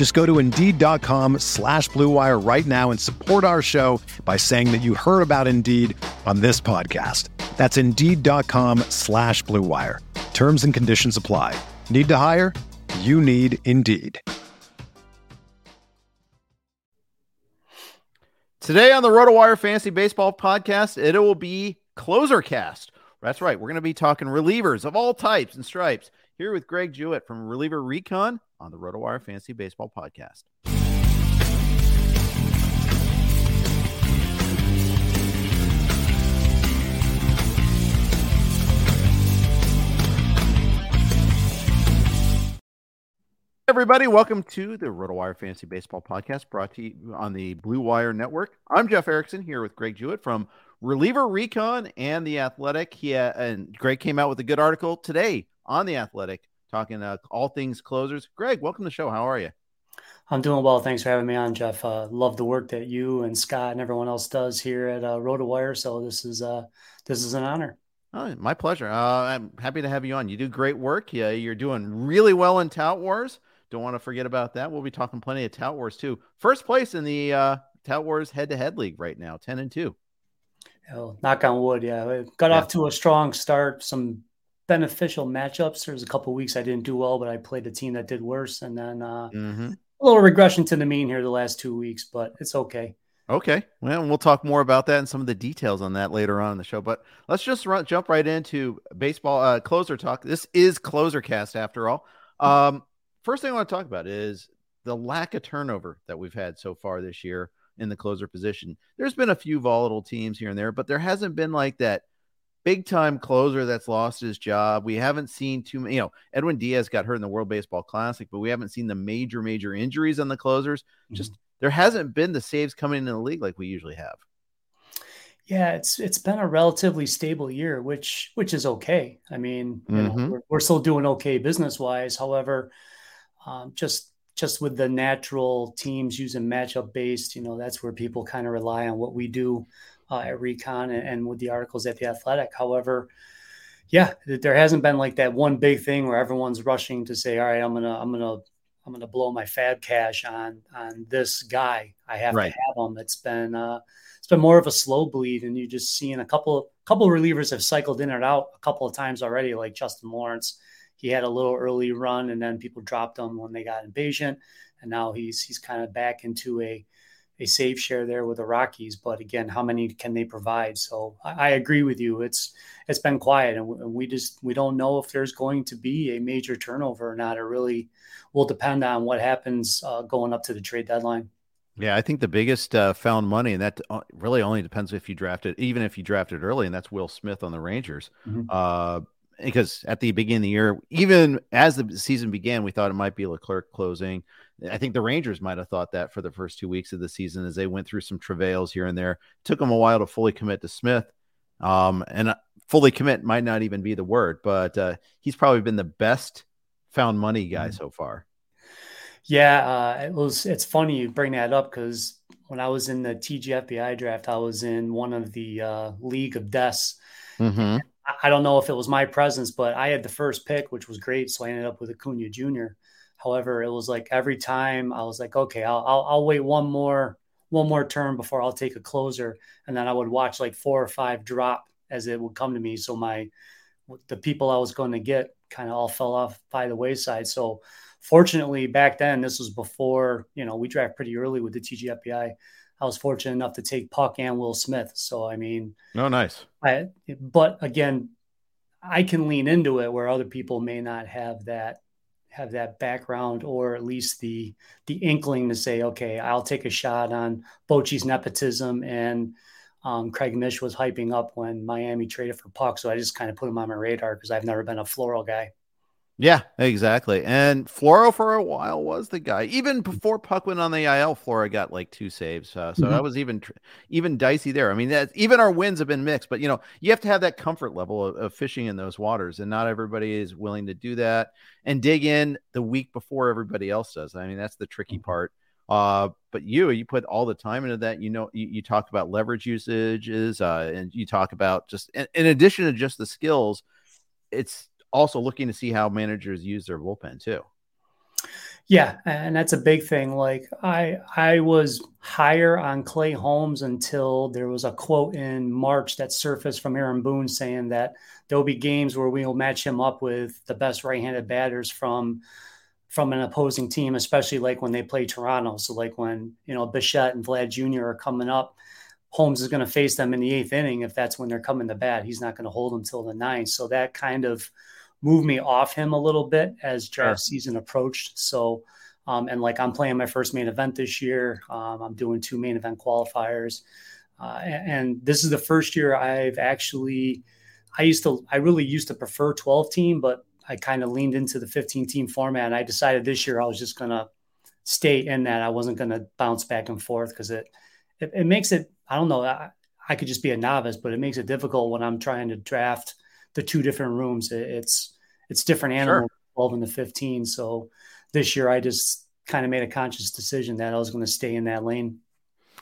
Just go to Indeed.com slash BlueWire right now and support our show by saying that you heard about Indeed on this podcast. That's Indeed.com slash BlueWire. Terms and conditions apply. Need to hire? You need Indeed. Today on the RotoWire Fantasy Baseball Podcast, it will be Closer Cast. That's right. We're going to be talking relievers of all types and stripes here with Greg Jewett from Reliever Recon on the RotoWire Fantasy Baseball Podcast. Everybody, welcome to the RotoWire Fantasy Baseball Podcast brought to you on the Blue Wire Network. I'm Jeff Erickson here with Greg Jewett from Reliever Recon and The Athletic. He, uh, and Greg came out with a good article today on The Athletic talking uh, all things closers. Greg, welcome to the show. How are you? I'm doing well. Thanks for having me on, Jeff. Uh, love the work that you and Scott and everyone else does here at uh, RotoWire. So this is uh, this is an honor. Oh, my pleasure. Uh, I'm happy to have you on. You do great work. Yeah, you're doing really well in Tout Wars. Don't want to forget about that. We'll be talking plenty of Tout Wars too. First place in the uh, Tout Wars head-to-head league right now, ten and two. Oh, knock on wood. Yeah, got yeah. off to a strong start. Some beneficial matchups. There was a couple weeks I didn't do well, but I played a team that did worse, and then uh, mm-hmm. a little regression to the mean here the last two weeks, but it's okay. Okay, well, we'll talk more about that and some of the details on that later on in the show. But let's just run, jump right into baseball uh, closer talk. This is closer cast after all. Um, first thing I want to talk about is the lack of turnover that we've had so far this year in the closer position. There's been a few volatile teams here and there, but there hasn't been like that big time closer that's lost his job. We haven't seen too many, you know, Edwin Diaz got hurt in the World Baseball Classic, but we haven't seen the major, major injuries on the closers. Mm-hmm. Just there hasn't been the saves coming in the league like we usually have. Yeah, it's it's been a relatively stable year, which which is okay. I mean, mm-hmm. know, we're, we're, still doing okay business wise. However, um, just just with the natural teams using matchup based, you know, that's where people kind of rely on what we do uh, at Recon and, and, with the articles at the Athletic. However, yeah, there hasn't been like that one big thing where everyone's rushing to say, "All right, I'm gonna, I'm gonna, I'm gonna blow my FAAB cash on on this guy. I have right. to have him." It's been uh, it's been more of a slow bleed, and you just seeing a couple couple relievers have cycled in and out a couple of times already, like Justin Lawrence he had a little early run and then people dropped him when they got impatient and now he's he's kind of back into a a save share there with the Rockies but again how many can they provide so I, I agree with you it's it's been quiet and we just we don't know if there's going to be a major turnover or not it really will depend on what happens uh, going up to the trade deadline yeah, I think the biggest uh, found money, and that uh, really only depends if you drafted, even if you drafted early, and that's Will Smith on the Rangers. Mm-hmm. Uh, because at the beginning of the year, even as the season began, we thought it might be Leclerc closing. I think the Rangers might have thought that for the first two weeks of the season as they went through some travails here and there. It took them a while to fully commit to Smith. Um, and uh, fully commit might not even be the word, but uh, he's probably been the best found money guy mm-hmm. so far. Yeah, uh, it was. It's funny you bring that up because when I was in the TGFBI draft, I was in one of the uh, League of Deaths. Mm-hmm. I don't know if it was my presence, but I had the first pick, which was great. So I ended up with Acuna Jr. However, it was like every time I was like, okay, I'll, I'll, I'll wait one more one more turn before I'll take a closer, and then I would watch like four or five drop as it would come to me. So my the people I was going to get kind of all fell off by the wayside. So fortunately, back then this was before you know we draft pretty early with the TGFBI. I was fortunate enough to take Puck and Will Smith. So I mean, oh, nice. I, but again, I can lean into it where other people may not have that have that background or at least the the inkling to say, okay, I'll take a shot on Bochy's nepotism and um, Craig Mish was hyping up when Miami traded for Puck, so I just kind of put him on my radar because I've never been a Floro guy. Yeah, exactly. And Floro for a while was the guy. Even before Puck went on the IL, Floro got like two saves. Uh, so mm-hmm. that was even even dicey there. I mean, that even our wins have been mixed, but you know, you have to have that comfort level of, of, fishing in those waters, and not everybody is willing to do that and dig in the week before everybody else does. I mean, that's the tricky mm-hmm. part. Uh, but you, you put all the time into that. You know, you, you talk about leverage usages, uh, and you talk about just in, in addition to just the skills, it's also looking to see how managers use their bullpen too. Yeah, and that's a big thing. Like I I was higher on Clay Holmes until there was a quote in March that surfaced from Aaron Boone saying that there'll be games where we will match him up with the best right-handed batters from from an opposing team, especially like when they play Toronto. So like when you know Bichette and Vlad Jr. are coming up, Holmes is going to face them in the eighth inning if that's when they're coming to bat. He's not going to hold them till the ninth. So that kind of moved me off him a little bit as draft sure. season approached. So, um, and like I'm playing my first main event this year. Um, I'm doing two main event qualifiers. Uh, and, and, this is the first year I've actually, I used to, I really used to prefer 12 team, but I kind of leaned into the 15 team format. And I decided this year I was just going to stay in that. I wasn't going to bounce back and forth because it, it, it, makes it, I don't know, I, I could just be a novice, but it makes it difficult when I'm trying to draft the two different rooms. It's it's different animals, sure. 12 and the 15. So this year I just kind of made a conscious decision that I was going to stay in that lane.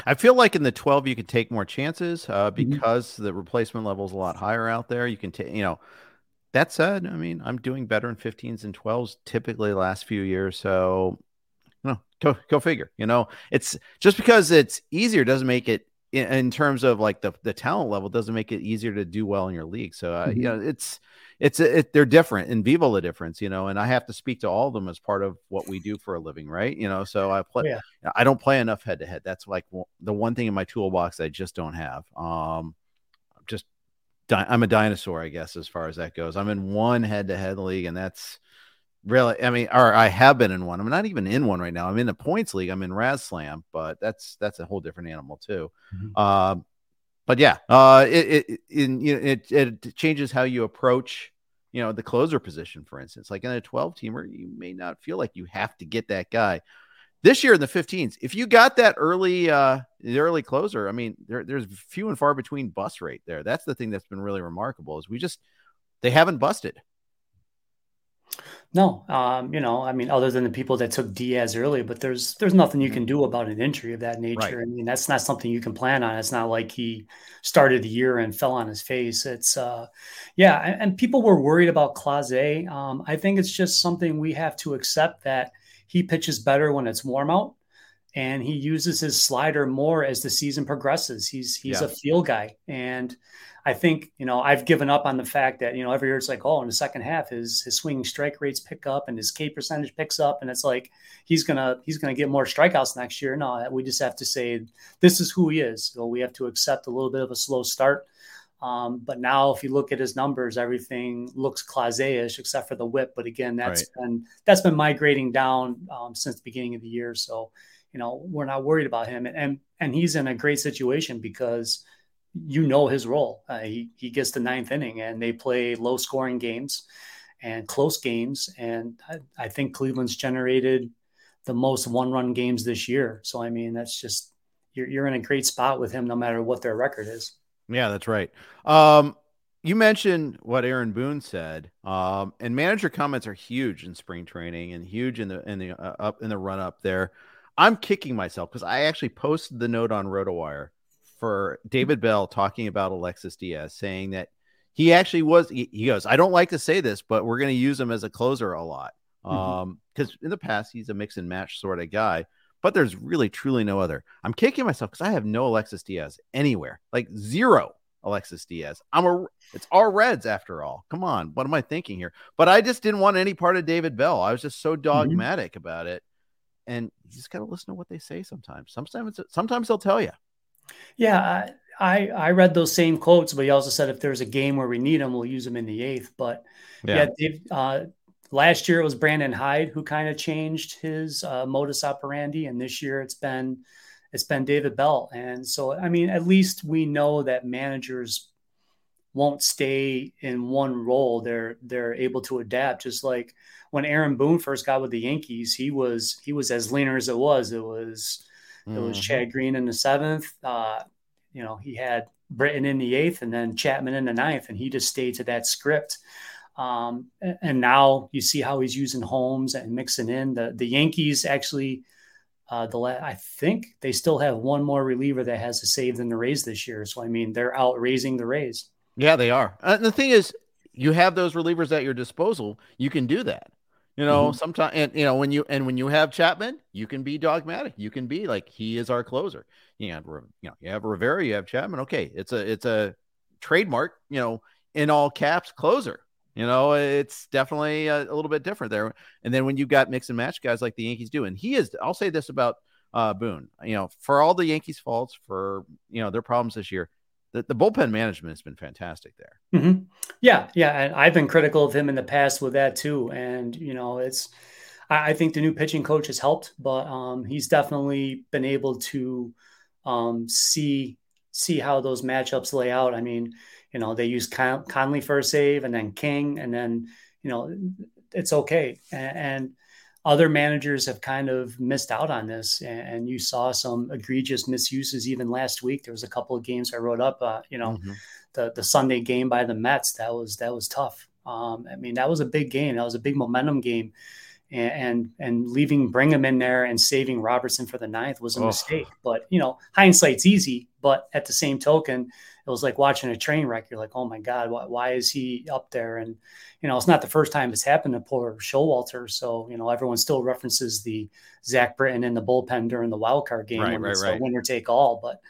I feel like in the 12 you could take more chances uh, mm-hmm. because mm-hmm. the replacement level is a lot higher out there. You can take, you know, that said, I mean, I'm doing better in 15s and 12s typically last few years. So, you know, go, go figure. You know, it's just because it's easier doesn't make it in, in, terms of like the the talent level doesn't make it easier to do well in your league. So uh, mm-hmm. you know it's it's it, they're different in vivo the difference, you know, and I have to speak to all of them as part of what we do for a living, right? You know, so I play. Yeah. I don't play enough head to head. That's like the one thing in my toolbox I just don't have. Um, just I'm a dinosaur, I guess, as far as that goes. I'm in one head to head league, and that's Really, I mean, or I have been in one. I'm not even in one right now. I'm in the points league. I'm in Raz Slam, but that's that's a whole different animal too. Mm-hmm. Um, but yeah, uh, it it, in, you know, it it changes how you approach, you know, the closer position, for instance. Like in a 12 teamer, you may not feel like you have to get that guy. This year in the 15s, if you got that early, uh, the early closer, I mean, there, there's few and far between bust rate there. That's the thing that's been really remarkable is we just they haven't busted. No, um, you know, I mean, other than the people that took Diaz early, but there's there's nothing you can mm-hmm. do about an injury of that nature. Right. I mean, that's not something you can plan on. It's not like he started the year and fell on his face. It's uh, yeah, and, and people were worried about Clase. Um, I think it's just something we have to accept that he pitches better when it's warm out, and he uses his slider more as the season progresses. He's he's yeah. a feel guy, and I think, you know, I've given up on the fact that, you know, every year it's like, oh, in the second half, his his swinging strike rates pick up and his K percentage picks up. And it's like he's gonna he's gonna get more strikeouts next year. No, we just have to say this is who he is. So we have to accept a little bit of a slow start. Um, but now, if you look at his numbers, everything looks Clase-ish except for the whip. But again, that's right. been that's been migrating down um, since the beginning of the year. So, you know, we're not worried about him, and and, he's in a great situation because you know his role. Uh, he he gets the ninth inning, and they play low scoring games and close games. And I, I think Cleveland's generated the most one run games this year. So I mean, that's just you're you're in a great spot with him, no matter what their record is. Yeah, that's right. Um, you mentioned what Aaron Boone said, um, and manager comments are huge in spring training and huge in the in the uh, up in the run up there. I'm kicking myself because I actually posted the note on RotoWire for David Bell talking about Alexis Diaz, saying that he actually was. He, he goes, I don't like to say this, but we're going to use him as a closer a lot. Mm-hmm. Um, because in the past he's a mix and match sort of guy, but there's really truly no other. I'm kicking myself because I have no Alexis Diaz anywhere, like zero Alexis Diaz. I'm a it's our Reds after all. Come on, what am I thinking here? But I just didn't want any part of David Bell. I was just so mm-hmm. dogmatic mm-hmm. about it. And you just got to listen to what they say sometimes. Sometimes, sometimes they'll tell you. Yeah, I I read those same quotes, but he also said if there's a game where we need them, we'll use them in the eighth. But yeah, yeah uh, last year it was Brandon Hyde who kind of changed his uh, modus operandi, and this year it's been it's been David Bell. And so, I mean, at least we know that managers won't stay in one role. They're they're able to adapt. Just like when Aaron Boone first got with the Yankees, he was he was as leaner as it was. It was mm-hmm. it was mm-hmm. Chad Green in the seventh. Uh, you know, he had Britton in the eighth, and then Chapman in the ninth, and he just stayed to that script. Um, and now you see how he's using Holmes and mixing in the the Yankees actually uh, the la- I think they still have one more reliever that has a save than the Rays this year. So I mean, they're out raising the Rays. Yeah, they are. And the thing is, you have those relievers at your disposal. You can do that. You know, mm-hmm. sometimes, and you know, when you and when you have Chapman, you can be dogmatic. You can be like he is our closer. You know, you know, you have Rivera, you have Chapman. Okay, it's a it's a trademark. You know, in all caps, closer. You know, it's definitely a, a, little bit different there. And then when you've got mix and match guys like the Yankees do, and he is, I'll say this about uh, Boone, you know, for all the Yankees' faults, for, you know, their problems this year, the, the bullpen management has been fantastic there. Mm-hmm. Yeah. Yeah. And I've been critical of him in the past with that too. And, you know, it's, I, I think the new pitching coach has helped, but um, he's definitely been able to um, see, see how those matchups lay out. I mean, you know, they use Con- Conley for a save and then King, and then, you know, it's okay. And, and other managers have kind of missed out on this. And, you saw some egregious misuses even last week. There was a couple of games I wrote up, uh, you know, mm-hmm. the, the Sunday game by the Mets. That was, that was tough. Um, I mean, that was a big game. That was a big momentum game. And, and, and leaving Brigham in there and saving Robertson for the ninth was a oh. mistake. But you know, hindsight's easy. But at the same token, it was like watching a train wreck. You're like, oh my God, why, why is he up there? And, you know, it's not the first time it's happened to poor Showalter. So, you know, everyone still references the Zach Britton in the bullpen during the wild card game right, when right, it's right. winner take all. But,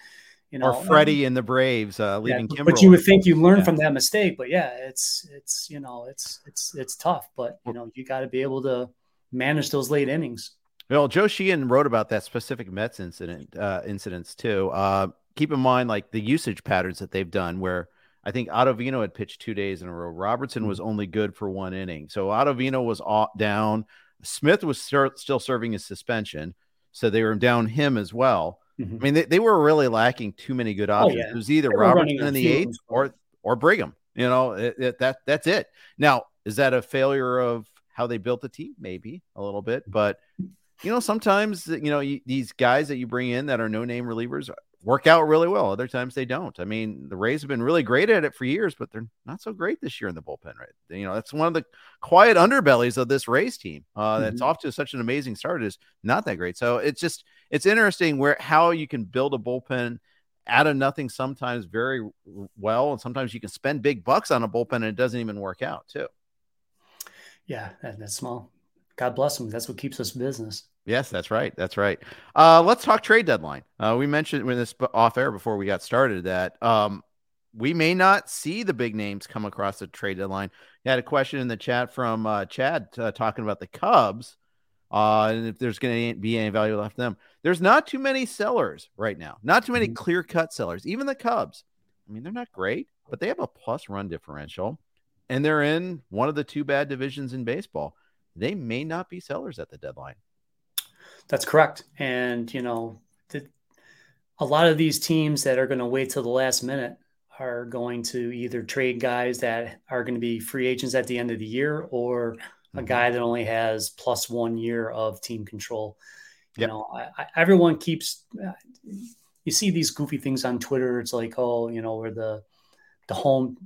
you know, or Freddie in the Braves uh, leaving yeah, But you would think you learn yeah. from that mistake. But yeah, it's, it's, you know, it's, it's, it's tough. But, you know, you got to be able to manage those late innings. Well, Joe Sheehan wrote about that specific Mets incident, uh, incidents too. Uh, keep in mind like the usage patterns that they've done where I think Ottavino had pitched two days in a row. Robertson was only good for one inning. So Ottavino was down. Smith was still serving his suspension. So they were down him as well. Mm-hmm. I mean, they, they were really lacking too many good options. Oh, yeah. It was either Robertson in the eighth or or Brigham. You know, it, it, that that's it. Now, is that a failure of how they built the team? Maybe a little bit, but you know, sometimes you know you, these guys that you bring in that are no name relievers work out really well. Other times they don't. I mean, the Rays have been really great at it for years, but they're not so great this year in the bullpen, right? You know, that's one of the quiet underbellies of this Rays team. Uh, mm-hmm. That's off to such an amazing start is not that great. So it's just it's interesting where how you can build a bullpen out of nothing sometimes very well, and sometimes you can spend big bucks on a bullpen and it doesn't even work out too. Yeah, that's small. God bless them. That's what keeps us business. Yes, that's right. That's right. Uh, let's talk trade deadline. Uh, we mentioned when this off air before we got started that um, we may not see the big names come across the trade deadline. You had a question in the chat from uh, Chad uh, talking about the Cubs uh, and if there's going to be any value left them. There's not too many sellers right now. Not too many mm-hmm. clear cut sellers. Even the Cubs. I mean, they're not great, but they have a plus run differential, and they're in one of the two bad divisions in baseball. They may not be sellers at the deadline. That's correct. And, you know, the, a lot of these teams that are going to wait till the last minute are going to either trade guys that are going to be free agents at the end of the year or a mm-hmm. guy that only has plus one year of team control. You yep. know, I, I, everyone keeps, you see these goofy things on Twitter. It's like, oh, you know, where the, the home,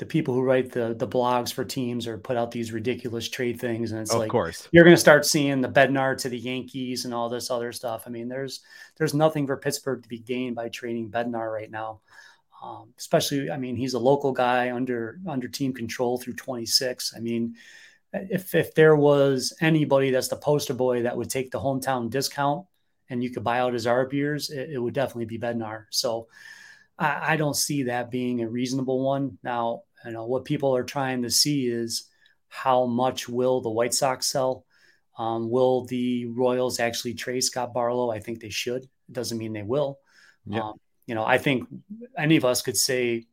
the people who write the the blogs for teams or put out these ridiculous trade things and it's of like course. you're going to start seeing the bednar to the yankees and all this other stuff. I mean there's there's nothing for pittsburgh to be gained by trading bednar right now. Um, especially i mean he's a local guy under under team control through 26 i mean if if there was anybody that's the poster boy that would take the hometown discount and you could buy out his arb years it, it would definitely be bednar. So I, I don't see that being a reasonable one. Now you know what people are trying to see is how much will the White Sox sell? Um, will the Royals actually trade Scott Barlow? I think they should. It doesn't mean they will. Yeah. Um, you know, I think any of us could say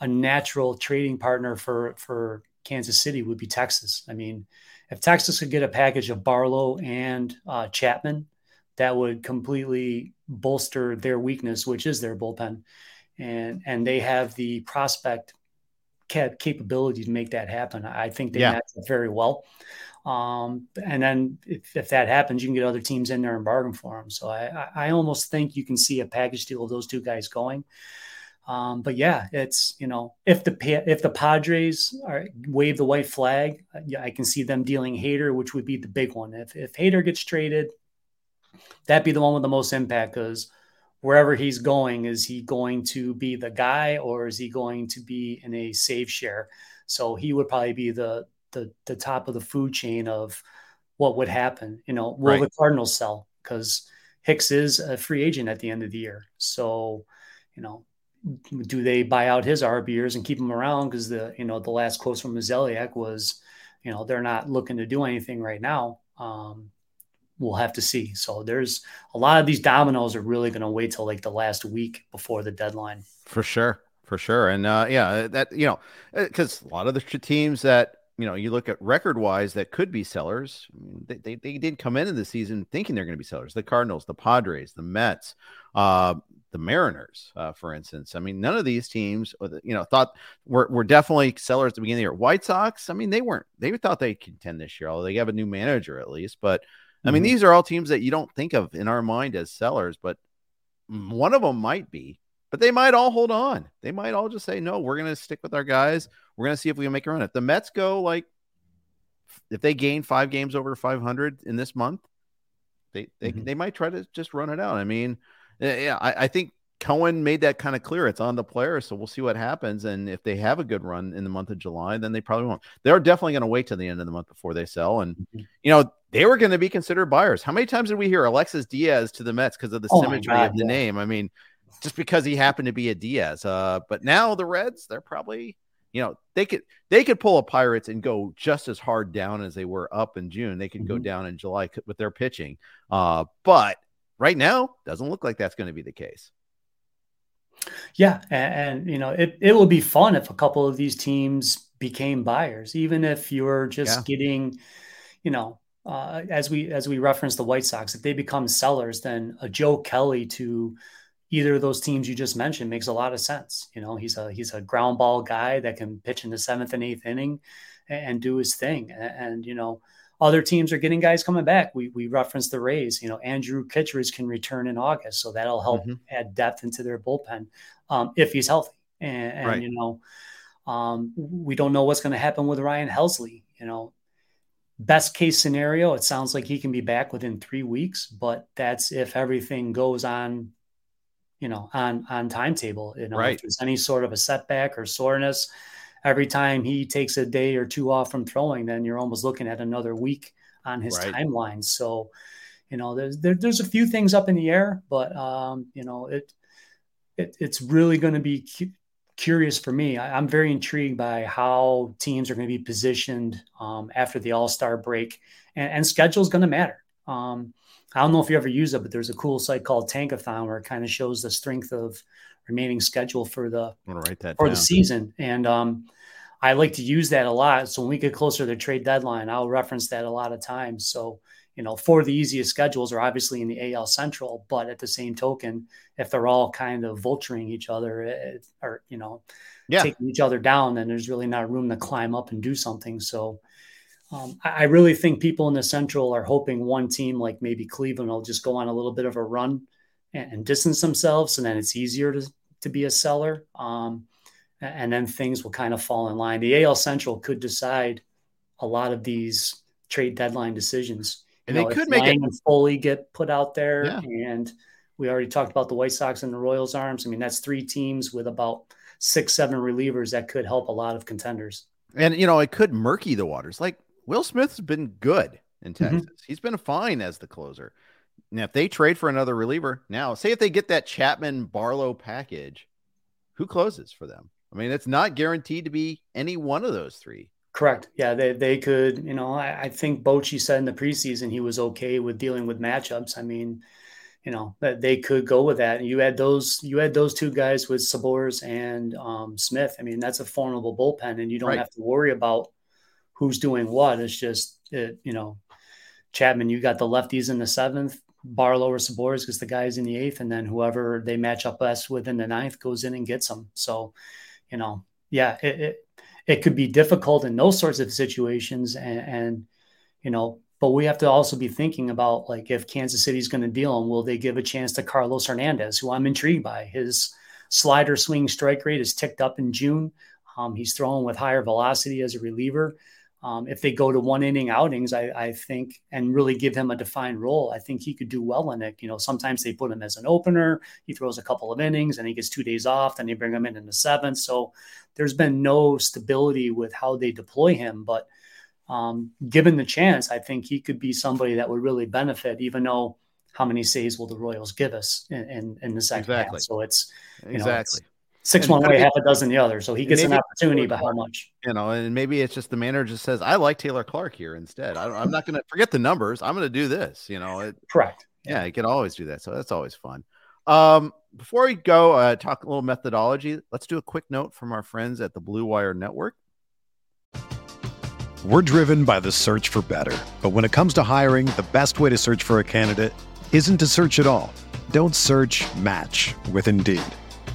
a natural trading partner for for Kansas City would be Texas. I mean, if Texas could get a package of Barlow and uh, Chapman, that would completely bolster their weakness, which is their bullpen, and and they have the prospect cap- capability to make that happen. I think they yeah. match up very well. Um, and then if, if, that happens, you can get other teams in there and bargain for them. So I, I almost think you can see a package deal of those two guys going. Um, but yeah, it's you know if the if the Padres are, wave the white flag, yeah, I can see them dealing Hader, which would be the big one. If if Hader gets traded, that'd be the one with the most impact because wherever he's going, is he going to be the guy or is he going to be in a save share? So he would probably be the the the top of the food chain of what would happen. You know, will right. the Cardinals sell because Hicks is a free agent at the end of the year, so you know do they buy out his arb years and keep him around? Because the you know the last quote from Mozeliak was, you know, they're not looking to do anything right now. Um, we'll have to see. So there's a lot of these dominoes are really going to wait till like the last week before the deadline. For sure, for sure, and uh, yeah, that you know, because uh, a lot of the teams that you know you look at record wise that could be sellers. They, they, they did come into the season thinking they're going to be sellers. The Cardinals, the Padres, the Mets. Uh, the Mariners, uh, for instance. I mean, none of these teams, you know, thought were, were definitely sellers at the beginning of the year. White Sox, I mean, they weren't. They thought they contend this year, although they have a new manager at least. But I mean, mm-hmm. these are all teams that you don't think of in our mind as sellers, but one of them might be. But they might all hold on. They might all just say, "No, we're going to stick with our guys. We're going to see if we can make a run." If the Mets go like, if they gain five games over 500 in this month, they they, mm-hmm. they might try to just run it out. I mean, yeah, I, I think Cohen made that kind of clear. It's on the player, so we'll see what happens. And if they have a good run in the month of July, then they probably won't. They're definitely going to wait till the end of the month before they sell. And mm-hmm. you know, they were going to be considered buyers. How many times did we hear Alexis Diaz to the Mets because of the oh symmetry God, of the yeah. name? I mean, just because he happened to be a Diaz. Uh, but now the Reds, they're probably, you know, they could they could pull a Pirates and go just as hard down as they were up in June. They could mm-hmm. go down in July with their pitching. Uh, but right now doesn't look like that's going to be the case. Yeah, and, and, you know it it would be fun if a couple of these teams became buyers, even if you're just yeah. getting, you know, uh, as we as we reference the White Sox, if they become sellers, then a Joe Kelly to either of those teams you just mentioned makes a lot of sense. You know, he's a he's a ground ball guy that can pitch in the seventh and eighth inning and, and do his thing, and, and you know other teams are getting guys coming back. We we referenced the Rays. You know, Andrew Kittredge can return in August, so that'll help mm-hmm. add depth into their bullpen um, if he's healthy. And, and right. you know, um, we don't know what's going to happen with Ryan Helsley. You know, best case scenario, it sounds like he can be back within three weeks, but that's if everything goes on, you know, on on timetable. You know, right. if there's any sort of a setback or soreness every time he takes a day or two off from throwing, then you're almost looking at another week on his right. timeline. So, you know, there's there, there's a few things up in the air, but um, you know, it, it it's really going to be cu- curious for me. I, am very intrigued by how teams are going to be positioned um, after the All Star break, and, and schedule is going to matter. Um, I don't know if you ever use it, but there's a cool site called Tankathon where it kind of shows the strength of remaining schedule for the for down. the season. And um, I like to use that a lot. So when we get closer to the trade deadline, I'll reference that a lot of times. So you know, four of the easiest schedules are obviously in the AL Central, but at the same token, if they're all kind of vulturing each other it, or you know, yeah. taking each other down, then there's really not room to climb up and do something. So. Um, I, I really think people in the Central are hoping one team, like maybe Cleveland, will just go on a little bit of a run and, distance themselves, and then it's easier to to be a seller. Um, and then things will kind of fall in line. The AL Central could decide a lot of these trade deadline decisions. And you know, they could make Lang it and Foley get put out there, yeah. and we already talked about the White Sox and the Royals arms. I mean, that's three teams with about six, seven relievers that could help a lot of contenders. And you know, it could murky the waters. Like Will Smith's been good in mm-hmm. Texas. Mm-hmm. He's been fine as the closer. Now, if they trade for another reliever, now say if they get that Chapman Barlow package, who closes for them? I mean, it's not guaranteed to be any one of those three. Correct. Yeah, they, they could, you know, I, I think Bochy said in the preseason he was okay with dealing with matchups. I mean, you know, that they could go with that. And you had those, you had those two guys with Sborz and um, Smith. I mean, that's a formidable bullpen, and you don't right. have to worry about who's doing what. It's just, it, you know, Chapman, you got the lefties in the seventh, Barlow or Sborz because the guy's in the eighth, and then whoever they match up best with in the ninth goes in and gets them. So, you know, yeah, it, it it could be difficult in those sorts of situations and, and you know but we have to also be thinking about like if kansas city's going to deal and will they give a chance to carlos hernandez who i'm intrigued by. His slider swing strike rate is ticked up in june. Um, he's throwing with higher velocity as a reliever um, if they go to one inning outings, I, I, think, and really give him a defined role, I think he could do well in it. You know, sometimes they put him as an opener, he throws a couple of innings and he gets two days off, then they bring him in in the seventh. So there's been no stability with how they deploy him. But um, given the chance, I think he could be somebody that would really benefit, even though how many saves will the Royals give us in, in, in the second exactly. half? So it's, you exactly. know, it's, six one way, half a dozen the other. So he gets an opportunity, but how much? You know, and maybe it's just the manager just says, "I like Taylor Clark here instead. I am not going to forget the numbers. I'm going to do this." You know, it, correct. Yeah, you can always do that. So that's always fun. Um, before we go, uh, talk a little methodology. Let's do a quick note from our friends at the Blue Wire Network. We're driven by the search for better, but when it comes to hiring, the best way to search for a candidate isn't to search at all. Don't search. Match with Indeed.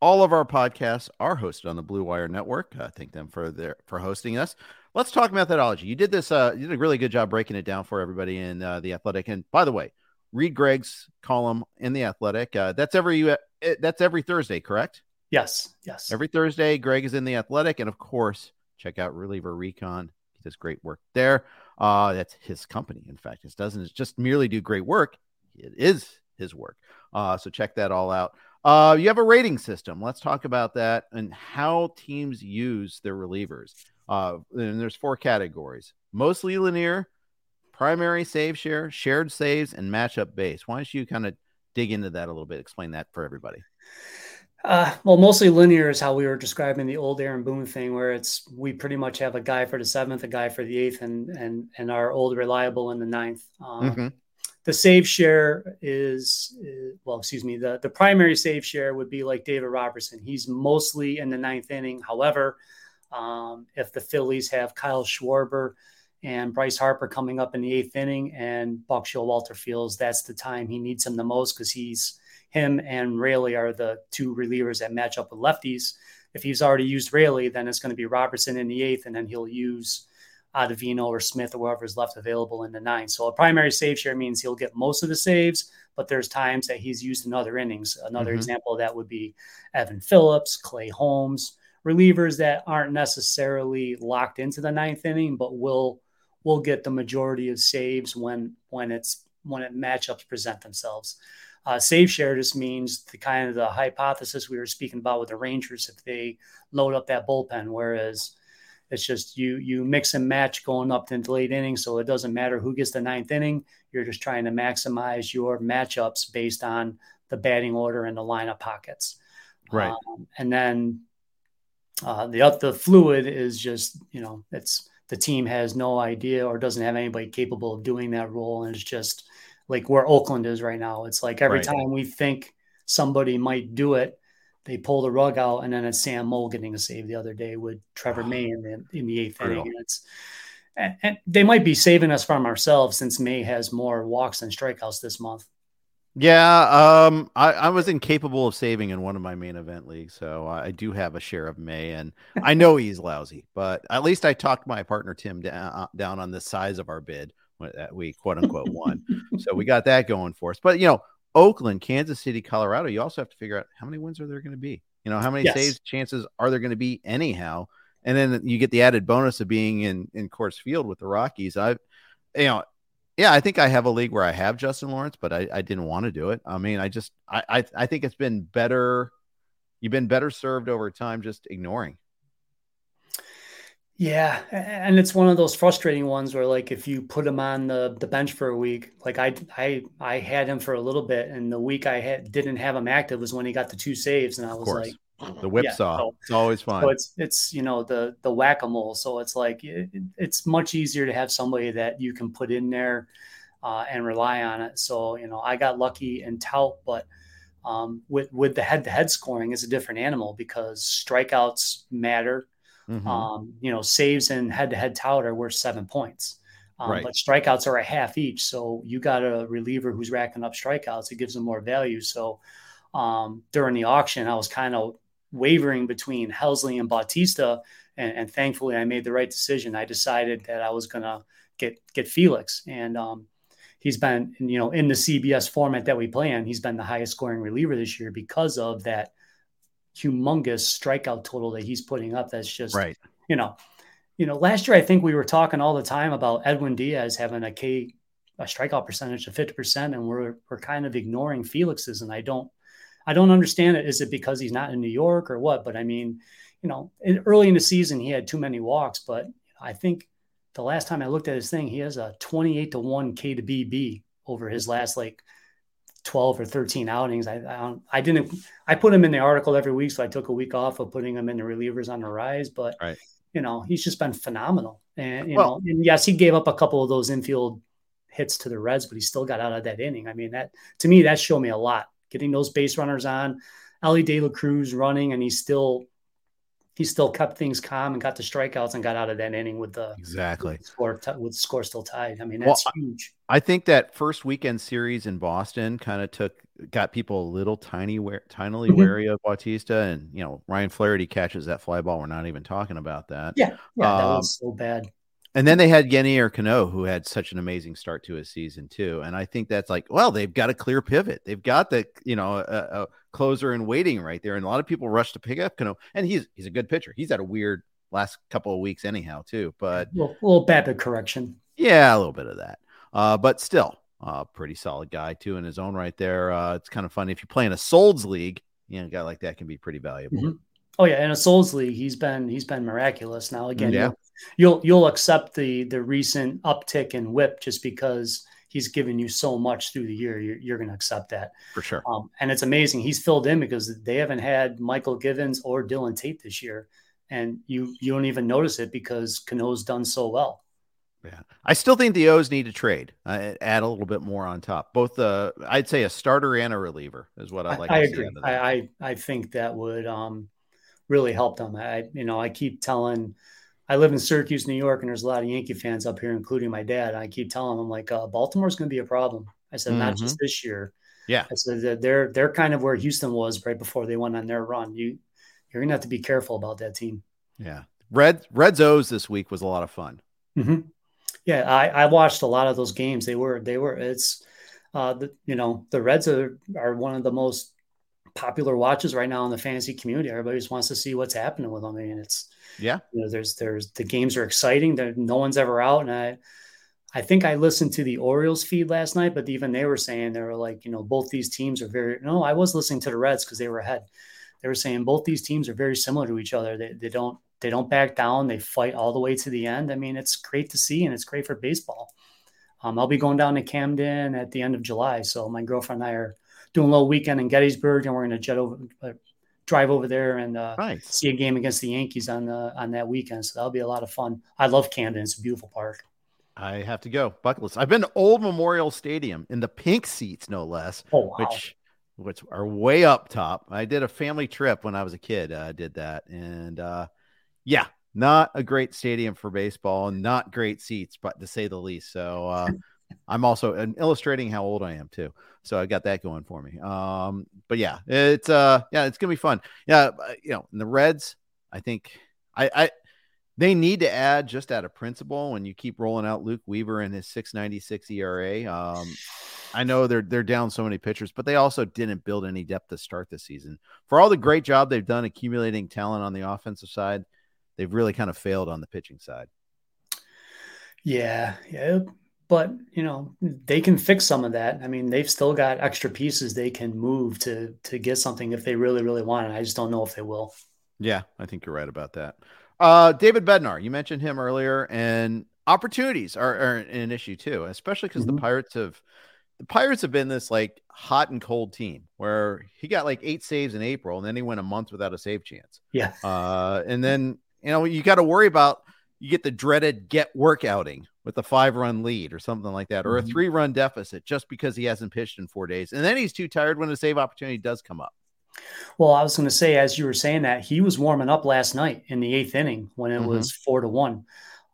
All of our podcasts are hosted on the Blue Wire Network. I thank them for their for hosting us. Let's talk methodology. You did this. Uh, you did a really good job breaking it down for everybody in uh, the Athletic. And by the way, read Greg's column in the Athletic. Uh, that's every uh, that's every Thursday, correct? Yes. Yes. Every Thursday, Greg is in the Athletic, and of course, check out Reliever Recon. He does great work there. Uh, that's his company. In fact, it doesn't just merely do great work; it is his work. Uh, so check that all out. Uh, you have a rating system. Let's talk about that and how teams use their relievers. Uh, and there's four categories: mostly linear, primary save share, shared saves, and matchup base. Why don't you kind of dig into that a little bit? Explain that for everybody. Uh, well, mostly linear is how we were describing the old Aaron Boone thing, where it's we pretty much have a guy for the seventh, a guy for the eighth, and and and our old reliable in the ninth. Um, mm-hmm the save share is, well, excuse me, the, the primary save share would be like David Robertson. He's mostly in the ninth inning. However, um, if the Phillies have Kyle Schwarber and Bryce Harper coming up in the eighth inning, and Buck Showalter feels that's the time he needs him the most because he's him and Raley are the two relievers that match up with lefties. if he's already used Raley, then it's going to be Robertson in the eighth, and then he'll use Ottavino or Smith or whoever is left available in the ninth. So a primary save share means he'll get most of the saves, but there's times that he's used in other innings. Another mm-hmm. example of that would be Evan Phillips, Clay Holmes, relievers that aren't necessarily locked into the ninth inning, but will will get the majority of saves when when it's when it matchups present themselves. Uh, save share just means the kind of the hypothesis we were speaking about with the Rangers if they load up that bullpen, whereas it's just you you mix and match going up into late innings, so it doesn't matter who gets the ninth inning. You're just trying to maximize your matchups based on the batting order and the lineup pockets. Right, um, and then uh, the the fluid is just you know it's the team has no idea or doesn't have anybody capable of doing that role, and it's just like where Oakland is right now. It's like every right. time we think somebody might do it, they pull the rug out, and then it's Sam Moll getting a save the other day with Trevor May in the in the eighth inning. And it's and, they might be saving us from ourselves since May has more walks than strikeouts this month. Yeah, um, I, I, was incapable of saving in one of my main event leagues, so I do have a share of May, and I know he's lousy, but at least I talked my partner Tim down, uh, down on the size of our bid that we quote unquote won. so we got that going for us. But you know, Oakland, Kansas City, Colorado, you also have to figure out how many wins are there going to be. You know, how many yes. saves chances are there going to be anyhow? And then you get the added bonus of being in in Coors Field with the Rockies. I've you know, yeah, I think I have a league where I have Justin Lawrence, but I, I didn't want to do it. I mean, I just I, I I think it's been better. You've been better served over time just ignoring. Yeah, and it's one of those frustrating ones where like if you put him on the the bench for a week, like I I I had him for a little bit, and the week I had didn't have him active was when he got the two saves, and I was like, the whipsaw. Yeah, so, it's always fun. So it's it's you know the the whack a mole. So it's like it, it's much easier to have somebody that you can put in there uh, and rely on it. So you know I got lucky and tout, but um, with with the head to head scoring is a different animal because strikeouts matter. Mm-hmm. Um, you know, saves and head to head tout are worth seven points. Um, right. But strikeouts are a half each. So you got a reliever who's racking up strikeouts. It gives them more value. So um, during the auction, I was kind of wavering between Helsley and Bautista. And, and, thankfully, I made the right decision. I decided that I was going to get get Felix. And um, he's been, you know, in the CBS format that we play in, he's been the highest scoring reliever this year because of that humongous strikeout total that he's putting up. That's just right. You know, you know, last year I think we were talking all the time about Edwin Diaz having a K a strikeout percentage of 50%, and we're we're kind of ignoring Felix's. And I don't I don't understand it. Is it because he's not in New York or what? But I mean, you know, in, early in the season he had too many walks, but I think the last time I looked at his thing, he has a 28 to 1 K to BB over his last like 12 or 13 outings. I, I, I didn't, I put him in the article every week. So I took a week off of putting him in the relievers on the rise, but right. you know, he's just been phenomenal. And, you well, know, and yes, he gave up a couple of those infield hits to the Reds, but he still got out of that inning. I mean, that to me, that showed me a lot getting those base runners on. Elly De La Cruz running, and he still he still kept things calm and got the strikeouts and got out of that inning with the exactly with score with score still tied. I mean, that's well, huge. I think that first weekend series in Boston kind of took got people a little tiny where tinily mm-hmm. wary of Bautista, and you know Ryan Flaherty catches that fly ball. We're not even talking about that. Yeah, yeah, um, that was so bad. And then they had Yennier Cano, who had such an amazing start to his season too. And I think that's like, well, they've got a clear pivot. They've got the, you know, a, a closer in waiting right there. And a lot of people rush to pick up Cano, and he's he's a good pitcher. He's had a weird last couple of weeks anyhow too. But a little, little bad correction. Yeah, a little bit of that. Uh, but still, uh, pretty solid guy too in his own right there. Uh, it's kind of funny if you play in a Solds league, you know, a guy like that can be pretty valuable. Mm-hmm. Oh yeah, in a Solds league, he's been he's been miraculous. Now again, yeah. you'll, you'll accept the the recent uptick in WHIP just because he's given you so much through the year, you're, you're going to accept that for sure. Um, and it's amazing. He's filled in because they haven't had Mychal Givens or Dylan Tate this year. And you, you don't even notice it because Cano's done so well. Yeah, I still think the O's need to trade, uh, add a little bit more on top. Both the, uh, I'd say a starter and a reliever is what I'd like. I, I agree. I, I, I think that would um, really helped them. I, you know, I keep telling I live in Syracuse, New York, and there's a lot of Yankee fans up here, including my dad. I keep telling them, I'm like, uh, Baltimore's going to be a problem. I said, mm-hmm. not just this year. Yeah. I said they're they're kind of where Houston was right before they went on their run. You you're gonna have to be careful about that team. Yeah, Red Reds O's this week was a lot of fun. Mm-hmm. Yeah, I, I watched a lot of those games. They were they were it's uh the, you know the Reds are are one of the most popular watches right now in the fantasy community. Everybody just wants to see what's happening with them. I mean, it's yeah, you know, there's there's the games are exciting. There, no one's ever out, and I I think I listened to the Orioles feed last night, but even they were saying they were like, you know, both these teams are very. No, I was listening to the Reds because they were ahead. They were saying both these teams are very similar to each other. They they don't they don't back down. They fight all the way to the end. I mean, it's great to see, and it's great for baseball. Um, I'll be going down to Camden at the end of July, so my girlfriend and I are doing a little weekend in Gettysburg, and we're going to jet over, uh, drive over there and uh, nice. see a game against the Yankees on the on that weekend. So that'll be a lot of fun. I love Camden; it's a beautiful park. I have to go. Bucket list. I've been to Old Memorial Stadium in the pink seats, no less. Oh, wow. Which which are way up top. I did a family trip when I was a kid. I uh, did that, and uh, yeah, not a great stadium for baseball, not great seats, but to say the least. So uh, I'm also illustrating how old I am too. So I got that going for me. Um, but yeah, it's uh, yeah, it's gonna be fun. Yeah, you know, the Reds, I think I, I they need to add just out of principle when you keep rolling out Luke Weaver and his 696 ERA. Um, I know they're they're down so many pitchers, but they also didn't build any depth to start the season. For all the great job they've done accumulating talent on the offensive side, they've really kind of failed on the pitching side. Yeah, yeah, but you know they can fix some of that. I mean, they've still got extra pieces they can move to to get something if they really really want it. I just don't know if they will. Yeah, I think you're right about that. Uh, David Bednar, you mentioned him earlier, and opportunities are, are an issue too, especially because mm-hmm. the Pirates have the Pirates have been this like hot and cold team where he got like eight saves in April and then he went a month without a save chance. Yeah. Uh, and then you know you got to worry about you get the dreaded get work outing with a five run lead or something like that, or mm-hmm. a three run deficit just because he hasn't pitched in four days, and then he's too tired when a save opportunity does come up. Well, I was going to say, as you were saying that, he was warming up last night in the eighth inning when it mm-hmm. was four to one.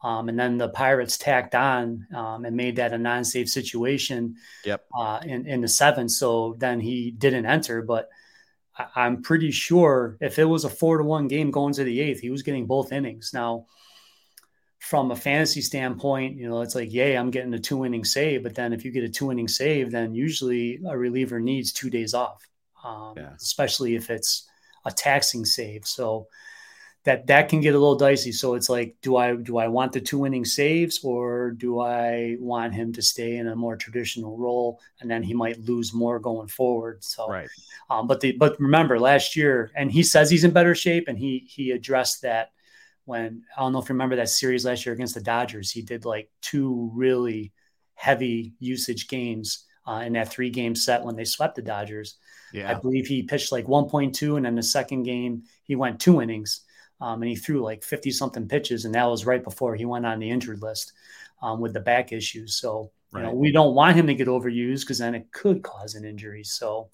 Um, and then the Pirates tacked on um, and made that a non-safe situation. Yep. Uh, in in the seventh, so then he didn't enter. But I, am pretty sure if it was a four to one game going to the eighth, he was getting both innings. Now, from a fantasy standpoint, you know, it's like, yay, I'm getting a two inning save. But then if you get a two inning save, then usually a reliever needs two days off um, yeah. especially if it's a taxing save. So that that can get a little dicey. So it's like, do I do I want the two winning saves or do I want him to stay in a more traditional role and then he might lose more going forward? So, right. Um, but the but remember last year, and he says he's in better shape, and he he addressed that when I don't know if you remember that series last year against the Dodgers. He did like two really heavy usage games uh, in that three game set when they swept the Dodgers. Yeah. I believe he pitched like 1.2, and then the second game he went two innings, um, and he threw like 50 something pitches, and that was right before he went on the injured list um, with the back issues. So right. you know we don't want him to get overused because then it could cause an injury. So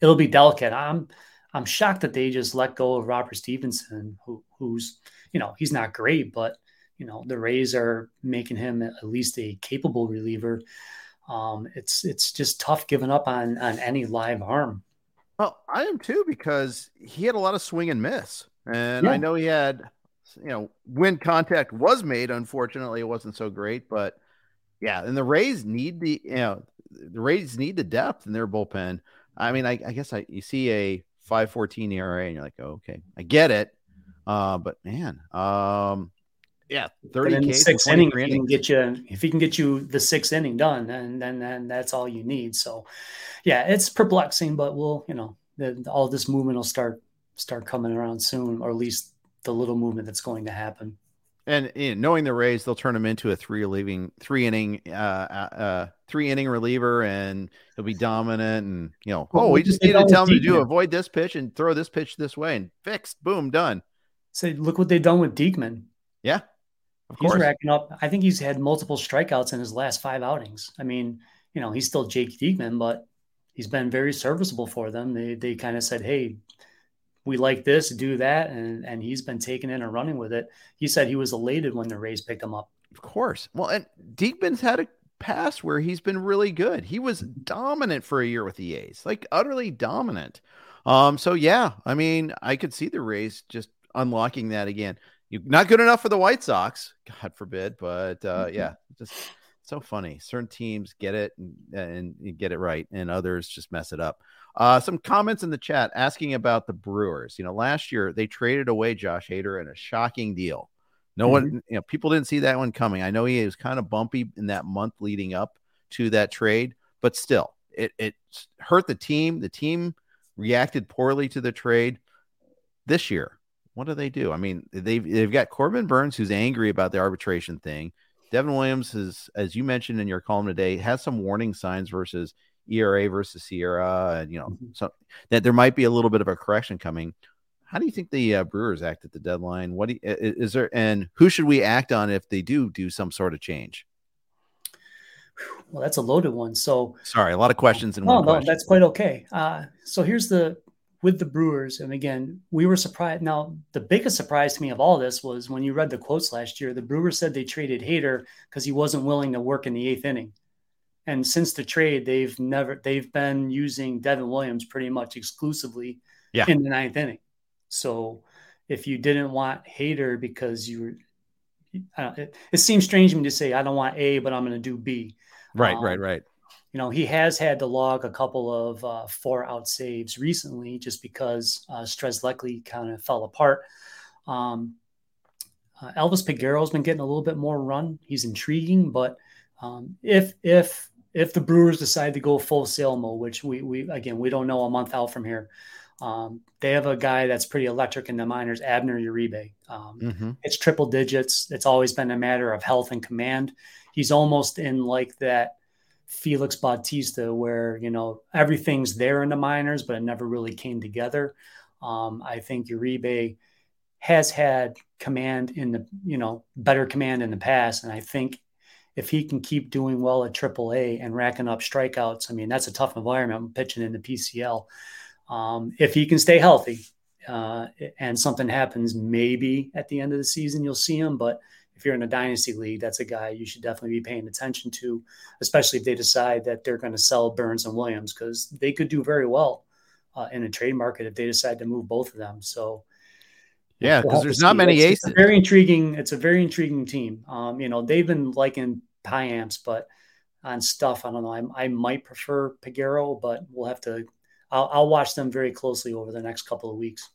it'll be delicate. I'm I'm shocked that they just let go of Robert Stephenson, who, who's you know he's not great, but you know the Rays are making him at least a capable reliever um, it's it's just tough giving up on on any live arm. Well, I am too because he had a lot of swing and miss, and yeah. I know he had, you know, when contact was made. Unfortunately, it wasn't so great, but yeah, and the Rays need the you know the Rays need the depth in their bullpen. I mean, I, I guess I you see a five fourteen ERA and you're like, oh, okay, I get it, uh, but man, um, yeah, thirty K six inning he can get you if he can get you the sixth inning done, and then then that's all you need. So, yeah, it's perplexing, but we'll you know the, all this movement will start start coming around soon, or at least the little movement that's going to happen. And you know, knowing the Rays, they'll turn him into a three relieving three inning uh, uh, uh, three inning reliever, and he'll be dominant. And you know, well, oh, we just need to tell him to do avoid this pitch and throw this pitch this way, and fixed. Boom, done. Say, look what they've done with Diekman. Yeah, of he's course. racking up. I think he's had multiple strikeouts in his last five outings. I mean, you know, he's still Jake Diekman, but he's been very serviceable for them. They they kind of said, "Hey, we like this, do that," and and he's been taking in and running with it. He said he was elated when the Rays picked him up. Of course. Well, and Diekman's had a past where he's been really good. He was dominant for a year with the A's, like utterly dominant. Um, so yeah, I mean, I could see the Rays just unlocking that again. You not good enough for the White Sox, God forbid, but uh, mm-hmm. yeah, just so funny. Certain teams get it and, and get it right, and others just mess it up. Uh, some comments in the chat asking about the Brewers. You know, last year they traded away Josh Hader in a shocking deal. No mm-hmm. one, you know, people didn't see that one coming. I know he was kind of bumpy in that month leading up to that trade, but still, it it hurt the team. The team reacted poorly to the trade. This year, what do they do? I mean, they've they've got Corbin Burnes who's angry about the arbitration thing. Devin Williams is, as you mentioned in your column today, has some warning signs versus ERA versus SIERA, and you know, mm-hmm. so that there might be a little bit of a correction coming. How do you think the uh, Brewers act at the deadline? What do you, is there, and who should we act on if they do do some sort of change? Well, that's a loaded one. So sorry, a lot of questions in no, one. No, question. that's quite okay. Uh, so here's the with the Brewers, and again, we were surprised. Now, the biggest surprise to me of all this was when you read the quotes last year. The Brewers said they traded Hader because he wasn't willing to work in the eighth inning. And since the trade, they've never they've been using Devin Williams pretty much exclusively yeah. in the ninth inning. So if you didn't want Hader because you were, uh, it, it, seems strange to me to say I don't want A, but I'm going to do B. Right, um, right, right. You know, he has had to log a couple of uh, four out saves recently just because uh, Strzelecki kind of fell apart. Um, uh, Elvis Peguero has been getting a little bit more run. He's intriguing, but um, if if if the Brewers decide to go full sale mode, which we we again we don't know a month out from here, um, they have a guy that's pretty electric in the minors, Abner Uribe. Um, mm-hmm. It's triple digits. It's always been a matter of health and command. He's almost in like that Felix Bautista, where you know everything's there in the minors, but it never really came together. Um, I think Uribe has had command in the you know better command in the past, and I think if he can keep doing well at AAA and racking up strikeouts, I mean that's a tough environment pitching in the PCL. Um, if he can stay healthy uh, and something happens, maybe at the end of the season you'll see him. But if you're in a dynasty league, that's a guy you should definitely be paying attention to, especially if they decide that they're going to sell Burnes and Williams because they could do very well uh, in a trade market if they decide to move both of them. So. Yeah, because we'll there's not many it's, aces. It's very intriguing. It's a very intriguing team. Um, you know, they've been liking Payamps, but on stuff, I don't know. I, I might prefer Peguero, but we'll have to I'll, I'll watch them very closely over the next couple of weeks.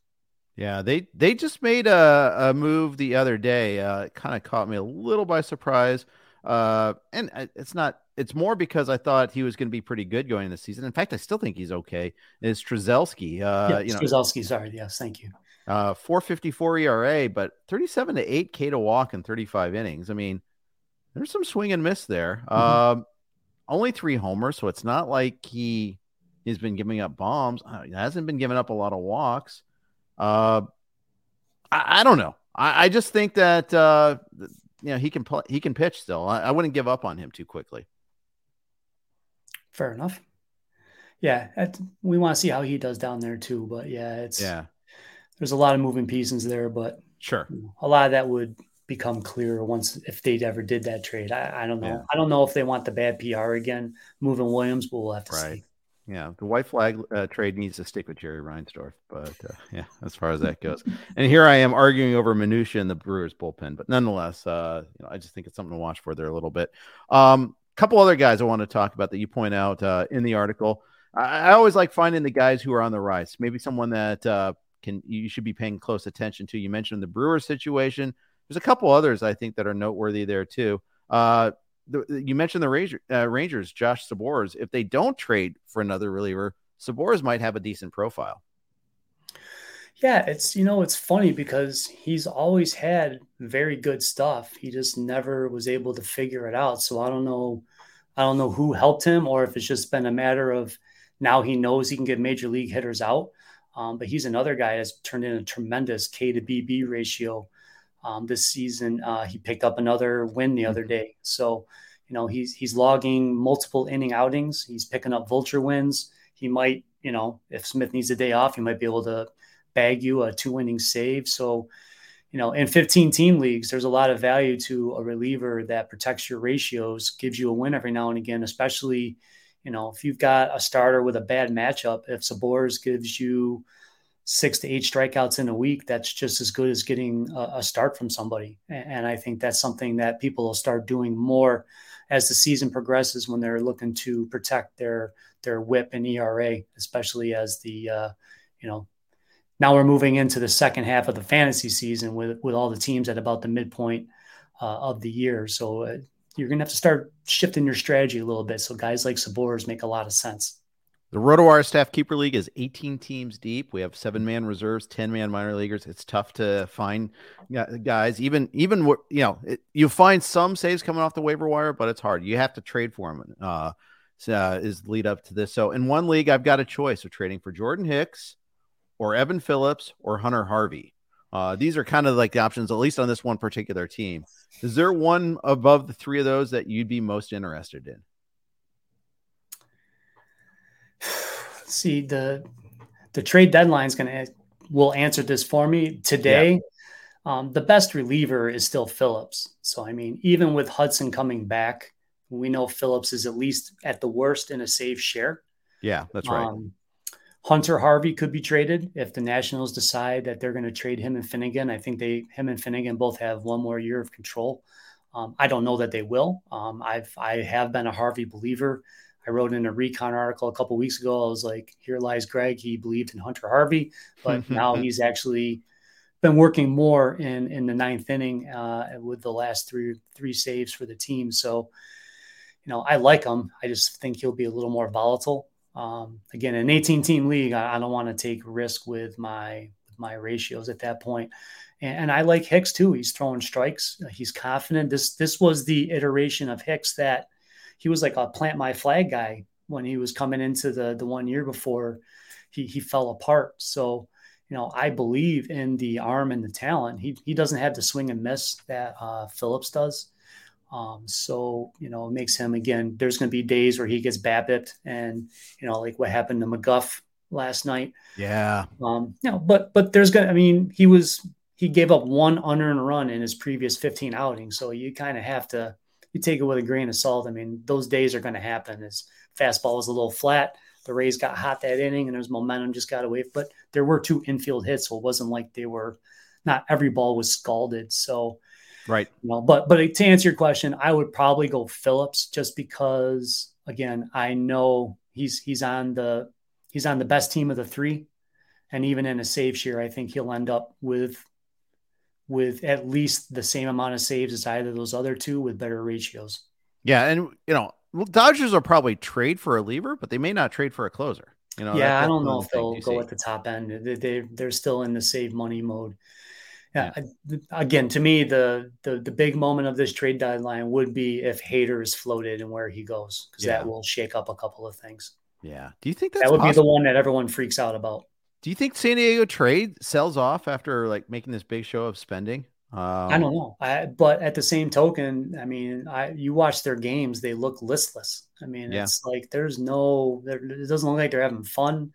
Yeah, they they just made a, a move the other day. Uh, it kind of caught me a little by surprise. Uh, and it's not. It's more because I thought he was going to be pretty good going the season. In fact, I still think he's okay. Is Strzelecki? Uh, yeah, you know. Sorry, yes, thank you. Uh, 454 ERA, but 37 to 8 K to walk in 35 innings. I mean, there's some swing and miss there. Mm-hmm. Uh, only three homers, so it's not like he He's been giving up bombs. Uh, he hasn't been giving up a lot of walks. Uh, I, I don't know. I, I, just think that uh, you know he can play. He can pitch still. I, I wouldn't give up on him too quickly. Fair enough. Yeah, we want to see how he does down there too. But yeah, it's yeah. There's a lot of moving pieces there, but sure, a lot of that would become clear once if they ever did that trade. I, I don't know. Yeah. I don't know if they want the bad PR again, moving Williams, but we'll have to right. see. Yeah, the white flag uh, trade needs to stick with Jerry Reinsdorf, but uh, yeah, as far as that goes. and here I am arguing over minutia in the Brewers bullpen, but nonetheless, uh, you know, I just think it's something to watch for there a little bit. Um, couple other guys I want to talk about that you point out uh, in the article. I, I, always like finding the guys who are on the rise. Maybe someone that uh, can you should be paying close attention to. You mentioned the Brewers situation. There's a couple others I think that are noteworthy there too. The, you mentioned the Ranger, uh, Rangers, Josh Sborz. If they don't trade for another reliever, Sborz might have a decent profile. Yeah, it's you know it's funny because he's always had very good stuff. He just never was able to figure it out. So I don't know, I don't know who helped him or if it's just been a matter of now he knows he can get major league hitters out. Um, but he's another guy that's turned in a tremendous K to BB ratio um, this season. Uh, he picked up another win the other mm-hmm. day. So, you know, he's he's logging multiple inning outings. He's picking up vulture wins. He might, you know, if Smith needs a day off, he might be able to bag you a two inning save. So, you know, in 15 team leagues, there's a lot of value to a reliever that protects your ratios, gives you a win every now and again, especially, You know, if you've got a starter with a bad matchup, if Sborz gives you six to eight strikeouts in a week, that's just as good as getting a, a start from somebody. And, and, I think that's something that people will start doing more as the season progresses when they're looking to protect their their WHIP and ERA, especially as the uh, you know now we're moving into the second half of the fantasy season with with all the teams at about the midpoint uh, of the year. So uh, you're going to have to start shifting your strategy a little bit. So guys like Sborz make a lot of sense. The RotoWire Staff Keeper League is 18 teams deep. We have seven man reserves, 10 man minor leaguers. It's tough to find guys. Even even you know it, you find some saves coming off the waiver wire, but it's hard. You have to trade for them. Uh, uh, is lead up to this. So in one league, I've got a choice of trading for Jordan Hicks, or Evan Phillips, or Hunter Harvey. Uh, these are kind of like the options, at least on this one particular team. Is there one above the three of those that you'd be most interested in? See the the trade deadline is going to will answer this for me today. Yeah. Um, the best reliever is still Phillips. So I mean, even with Hudson coming back, we know Phillips is at least at the worst in a save share. Yeah, that's right. Um, Hunter Harvey could be traded if the Nationals decide that they're going to trade him and Finnegan. I think they, him and Finnegan, both have one more year of control. Um, I don't know that they will. Um, I've I have been a Harvey believer. I wrote in a recon article a couple weeks ago. I was like, "Here lies Greg. He believed in Hunter Harvey, but now he's actually been working more in in the ninth inning uh, with the last three three saves for the team. So, you know, I like him. I just think he'll be a little more volatile. Um, again, an 18 team league, I, I don't want to take risk with my with my ratios at that point. And, and I like Hicks too. He's throwing strikes. He's confident. This this was the iteration of Hicks that he was like a plant my flag guy when he was coming into the the one year before he he fell apart. So you know, I believe in the arm and the talent. He he doesn't have the swing and miss that uh, Phillips does. Um, so you know, it makes him again. There's going to be days where he gets BABIP, and you know, like what happened to McGuff last night. Yeah. Um, you know, but but there's gonna. I mean, he was he gave up one unearned run in his previous 15 outings, so you kind of have to you take it with a grain of salt. I mean, those days are going to happen. His fastball was a little flat. The Rays got hot that inning, and there's momentum just got away. But there were two infield hits, so it wasn't like they were. Not every ball was scalded. So, right. You know, but but to answer your question, I would probably go Phillips just because again I know he's he's on the he's on the best team of the three, and even in a save share, I think he'll end up with with at least the same amount of saves as either of those other two with better ratios. Yeah, and you know, Dodgers will probably trade for a lever, but they may not trade for a closer. You know, yeah, I don't know if they'll go see. at the top end. They, they they're still in the save money mode. Yeah, yeah. again, to me, the, the the big moment of this trade deadline would be if Hader is floated and where he goes, because yeah. that will shake up a couple of things. Yeah. Do you think that would possible? be the one that everyone freaks out about? Do you think San Diego trade sells off after like making this big show of spending? Um, I don't know. I, but at the same token, I mean, I you watch their games; they look listless. I mean, yeah. it's like there's no, there, it doesn't look like they're having fun.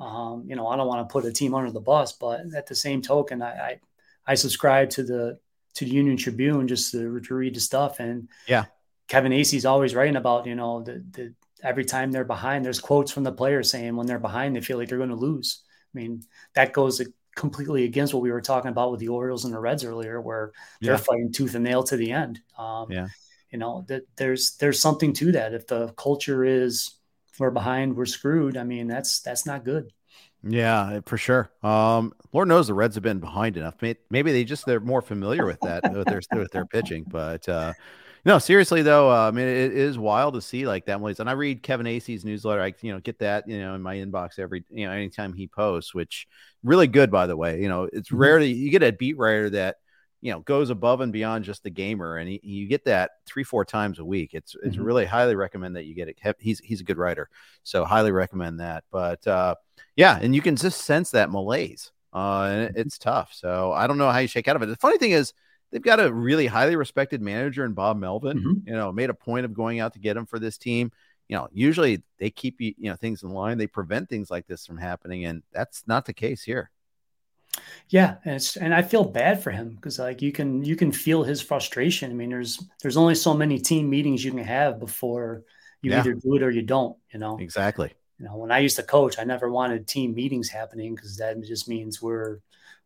Um, you know, I don't want to put a team under the bus, but at the same token, I I, I subscribe to the to the Union Tribune just to, to read the stuff, and yeah, Kevin Acee's always writing about you know the the every time they're behind, there's quotes from the players saying when they're behind, they feel like they're going to lose. I mean, that goes completely against what we were talking about with the Orioles and the Reds earlier, where they're yeah. fighting tooth and nail to the end. Um, yeah. You know, that there's there's something to that. If the culture is we're behind, we're screwed. I mean, that's that's not good. Yeah, for sure. Um, Lord knows the Reds have been behind enough. Maybe they just they're more familiar with that with their with their pitching. But uh, no, seriously though, uh, I mean, it is wild to see like that. Malaise. And I read Kevin Acee's newsletter. I, you know, get that, you know, in my inbox every, you know, anytime he posts, which really good, by the way. You know, it's mm-hmm. rare that you get a beat writer that, you know, goes above and beyond just the gamer, and he, you get that three, four times a week. It's it's mm-hmm. really highly recommend that you get it. He's he's a good writer, so highly recommend that. But uh, yeah, and you can just sense that malaise, uh, and mm-hmm. it's tough. So I don't know how you shake out of it. The funny thing is they've got a really highly respected manager in Bob Melvin. Mm-hmm. You know, made a point of going out to get him for this team. You know, usually they keep you know things in line. They prevent things like this from happening, and that's not the case here. Yeah, and it's and I feel bad for him because like you can you can feel his frustration. I mean, there's there's only so many team meetings you can have before You yeah. either do it or you don't. You know exactly. You know, when I used to coach, I never wanted team meetings happening because that just means we're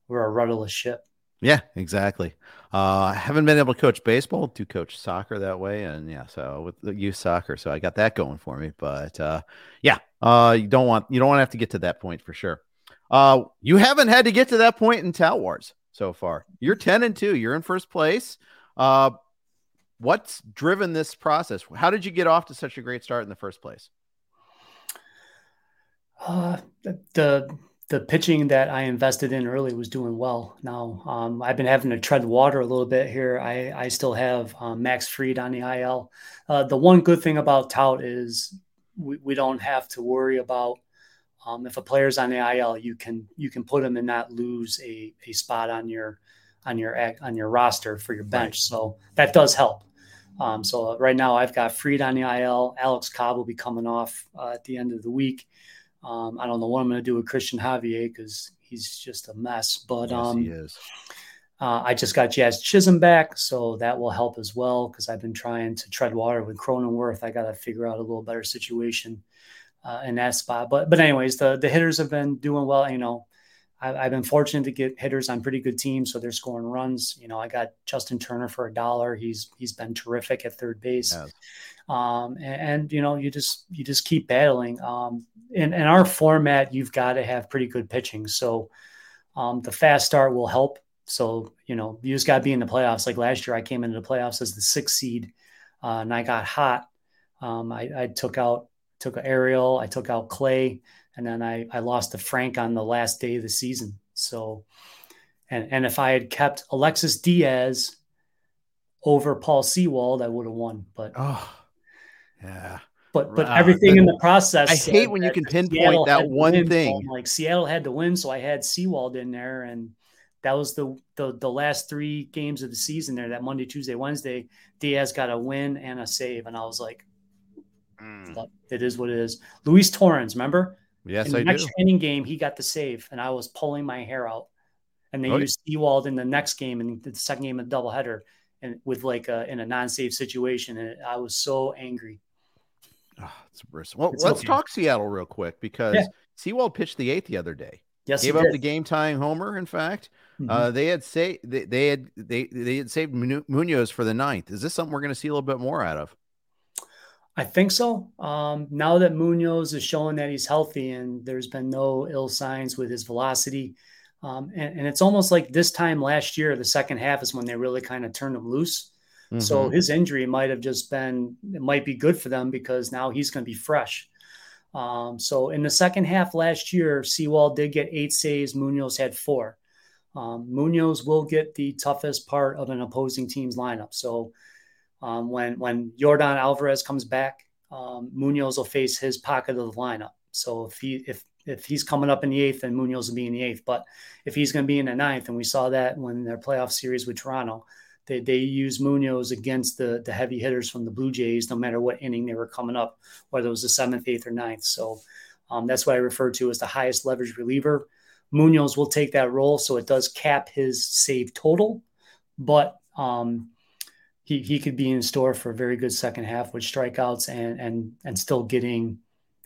we're a rudderless ship. Yeah, exactly. Uh, I haven't been able to coach baseball, to coach soccer that way, and yeah, so with the youth soccer, so I got that going for me. But uh, yeah, uh, you don't want you don't want to have to get to that point for sure. Uh, you haven't had to get to that point in Tout Wars so far. You're ten and two. You're in first place. Uh, what's driven this process? How did you get off to such a great start in the first place? Uh, the the pitching that I invested in early was doing well. Now um, I've been having to tread water a little bit here. I, I still have um, Max Fried on the IL. Uh, the one good thing about Tout is we, we don't have to worry about um, if a player's on the IL, you can you can put him and not lose a, a spot on your on your on your roster for your bench. Right. So that does help. Um, so right now I've got Freed on the IL. Alex Cobb will be coming off uh, at the end of the week. Um, I don't know what I'm going to do with Christian Javier because he's just a mess. But yes, um, he is. Uh, I just got Jazz Chisholm back, so that will help as well because I've been trying to tread water with Cronenworth. I got to figure out a little better situation uh, in that spot. But but anyways, the the hitters have been doing well. You know, I, have been fortunate to get hitters on pretty good teams, so they're scoring runs. You know, I got Justin Turner for a dollar. He's he's been terrific at third base. Um, and, and, you know, you just you just keep battling. Um, in, in our format, you've got to have pretty good pitching. So um, the fast start will help. So you know, you just got to be in the playoffs. Like last year, I came into the playoffs as the sixth seed, uh, and I got hot. Um, I, I, took out took Ariel, I took out Clay, and then I I lost to Frank on the last day of the season. So, and and if I had kept Alexis Diaz over Paul Sewald, I would have won. But oh yeah. But but uh, everything in the process. I hate when you can pinpoint Seattle that one thing. like Seattle had to win, so I had Sewald in there, and that was the, the the last three games of the season there. That Monday, Tuesday, Wednesday, Diaz got a win and a save, and I was like, mm. "It is what it is." Luis Torrens, remember? Yes, in the I next do. training game, he got the save, and I was pulling my hair out. And they oh, used Sewald in the next game and the second game of the doubleheader, and with like a, in a non-save situation, and I was so angry. Oh, it's Well, it's let's okay. talk Seattle real quick because yeah. Pitched the eighth the other day. Yes, gave up did. the game tying homer. In fact, mm-hmm. uh, they had say they, they, had they they had saved Munoz for the ninth. Is this something we're going to see a little bit more out of? I think so. Um, now that Munoz is showing that he's healthy and there's been no ill signs with his velocity, um, and, and, it's almost like this time last year, the second half is when they really kind of turned him loose. Mm-hmm. So his injury might have just been, it might be good for them because now he's going to be fresh. Um, so in the second half last year, Sewald did get eight saves. Munoz had four. Um, Munoz will get the toughest part of an opposing team's lineup. So um, when when Yordan Alvarez comes back, um, Munoz will face his pocket of the lineup. So if he if if he's coming up in the eighth, then Munoz will be in the eighth. But if he's going to be in the ninth, and we saw that when their playoff series with Toronto, they, they use Munoz against the, the heavy hitters from the Blue Jays, no matter what inning they were coming up, whether it was the seventh, eighth, or ninth. So um, that's what I refer to as the highest leverage reliever. Munoz will take that role, so it does cap his save total, but um, he he could be in store for a very good second half with strikeouts and and and still getting.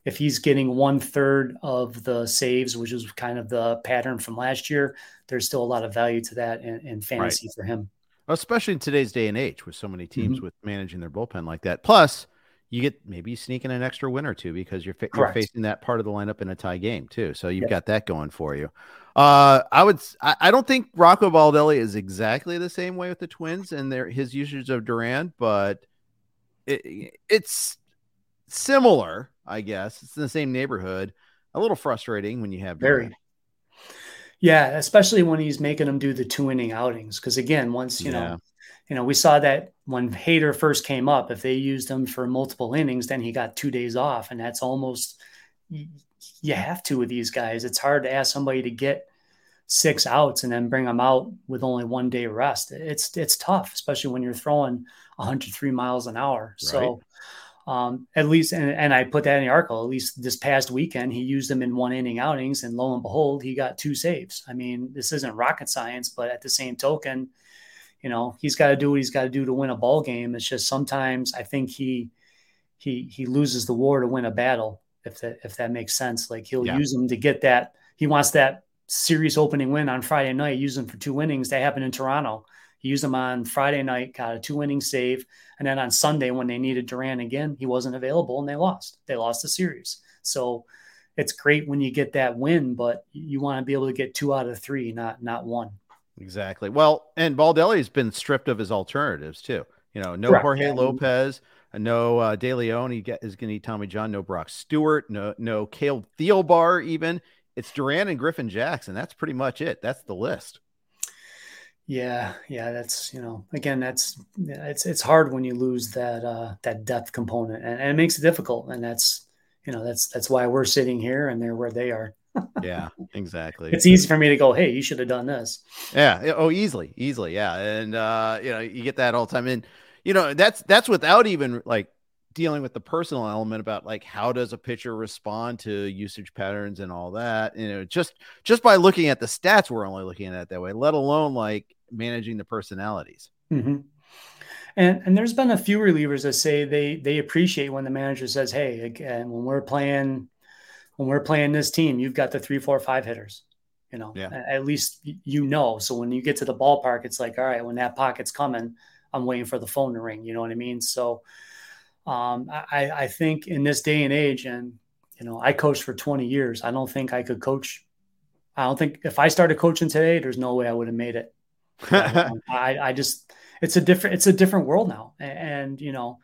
If he's getting one third of the saves, which is kind of the pattern from last year, there's still a lot of value to that in, in fantasy right. for him especially in today's day and age with so many teams mm-hmm. with managing their bullpen like that. Plus, you get maybe sneaking an extra win or two because you're, you're facing that part of the lineup in a tie game too. So you've got that going for you. Uh, I would. I, I, don't think Rocco Baldelli is exactly the same way with the Twins and their his usage of Duran, but it, it's similar, I guess. It's in the same neighborhood. A little frustrating when you have Duran. very yeah, especially when he's making them do the two inning outings. Because again, once you yeah. know, you know, we saw that when Hader first came up, if they used him for multiple innings, then he got two days off, and that's almost you have to with these guys. It's hard to ask somebody to get six outs and then bring them out with only one day rest. It's it's tough, especially when you're throwing 103 miles an hour. Right. So um, at least, and, and, I put that in the article. At least this past weekend, he used them in one inning outings, and lo and behold, he got two saves. I mean, this isn't rocket science, but at the same token, you know, he's got to do what he's got to do to win a ball game. It's just sometimes I think he he he loses the war to win a battle. If that if that makes sense, like he'll Yeah. use them to get that. He wants that series opening win on Friday night. Use them for two innings. That happened in Toronto. He used them on Friday night, got a two inning save, and then on Sunday when they needed Duran again, he wasn't available and they lost. They lost the series. So it's great when you get that win, but you want to be able to get two out of three, not not one. Exactly. Well, and Baldelli's been stripped of his alternatives too. You know, no Correct. Jorge Yeah. Lopez, no uh, De Leon. He get, is going to need Tommy John. No Brock Stewart. No, no Caleb Thielbar. Even it's Duran and Griffin Jackson. That's pretty much it. That's the list. Yeah, yeah, that's you know, again, that's it's it's hard when you lose that uh that depth component, and, and it makes it difficult, and that's you know that's that's why we're sitting here and they're where they are. Yeah, exactly. It's easy for me to go, hey, you should have done this. Yeah. Oh, easily, easily. Yeah. And uh, you know, you get that all the time. And you know, that's that's without even like dealing with the personal element about like how does a pitcher respond to usage patterns and all that. You know, just just by looking at the stats, we're only looking at it that way, let alone like managing the personalities. hmm And and there's been a few relievers that say they they appreciate when the manager says, "Hey, again, when we're playing, when we're playing this team, you've got the three, four, five hitters. You know, Yeah. At least you know. So when you get to the ballpark, it's like, all right, when that pocket's coming, I'm waiting for the phone to ring. You know what I mean? So, um, I I think in this day and age, and you know, I coached for 20 years. I don't think I could coach. I don't think if I started coaching today, there's no way I would have made it. Um, I, I just it's a different it's a different world now and, and you know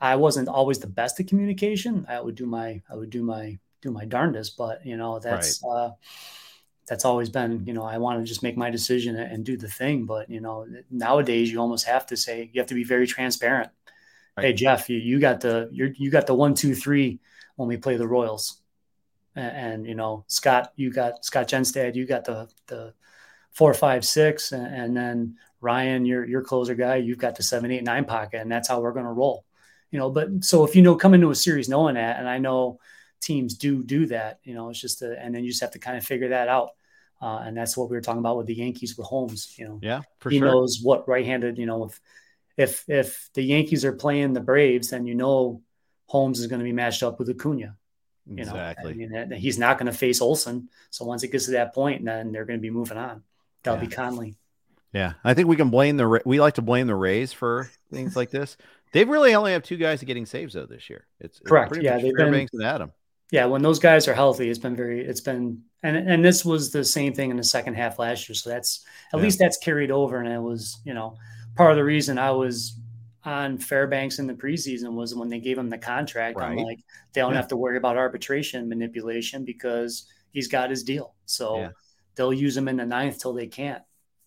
i wasn't always the best at communication i would do my i would do my do my darndest but you know that's uh that's always been you know i want to just make my decision and do the thing but you know nowadays you almost have to say you have to be very transparent hey jeff you, you got the you're, you got the one two three when we play the royals and, and you know scott you got scott genstad you got the the four, five, six, and, and then Ryan, your your closer guy, you've got the seven, eight, nine pocket, and that's how we're going to roll. You know, but so if you know come into a series knowing that, and I know teams do do that, you know, it's just a, and then you just have to kind of figure that out, uh, and that's what we were talking about with the Yankees with Holmes. You know, yeah, for he sure. knows what right-handed. You know, if if if the Yankees are playing the Braves, then you know Holmes is going to be matched up with Acuna. You know, exactly. I mean, he's not going to face Olson. So once it gets to that point, then they're going to be moving on. That'll Yeah. be Conley. Yeah, I think we can blame the we like to blame the Rays for things like this. They've really only have two guys getting saves though this year. It's, it's Correct. pretty Yeah, they've been- and Adam. Yeah, when those guys are healthy, it's been very, it's been, and and this was the same thing in the second half last year. So that's at Yeah. least that's carried over, and it was, you know, part of the reason I was on Fairbanks in the preseason was when they gave him the contract. I'm like, they don't Yeah. have to worry about arbitration manipulation because he's got his deal. So Yeah. they'll use him in the ninth till they can't.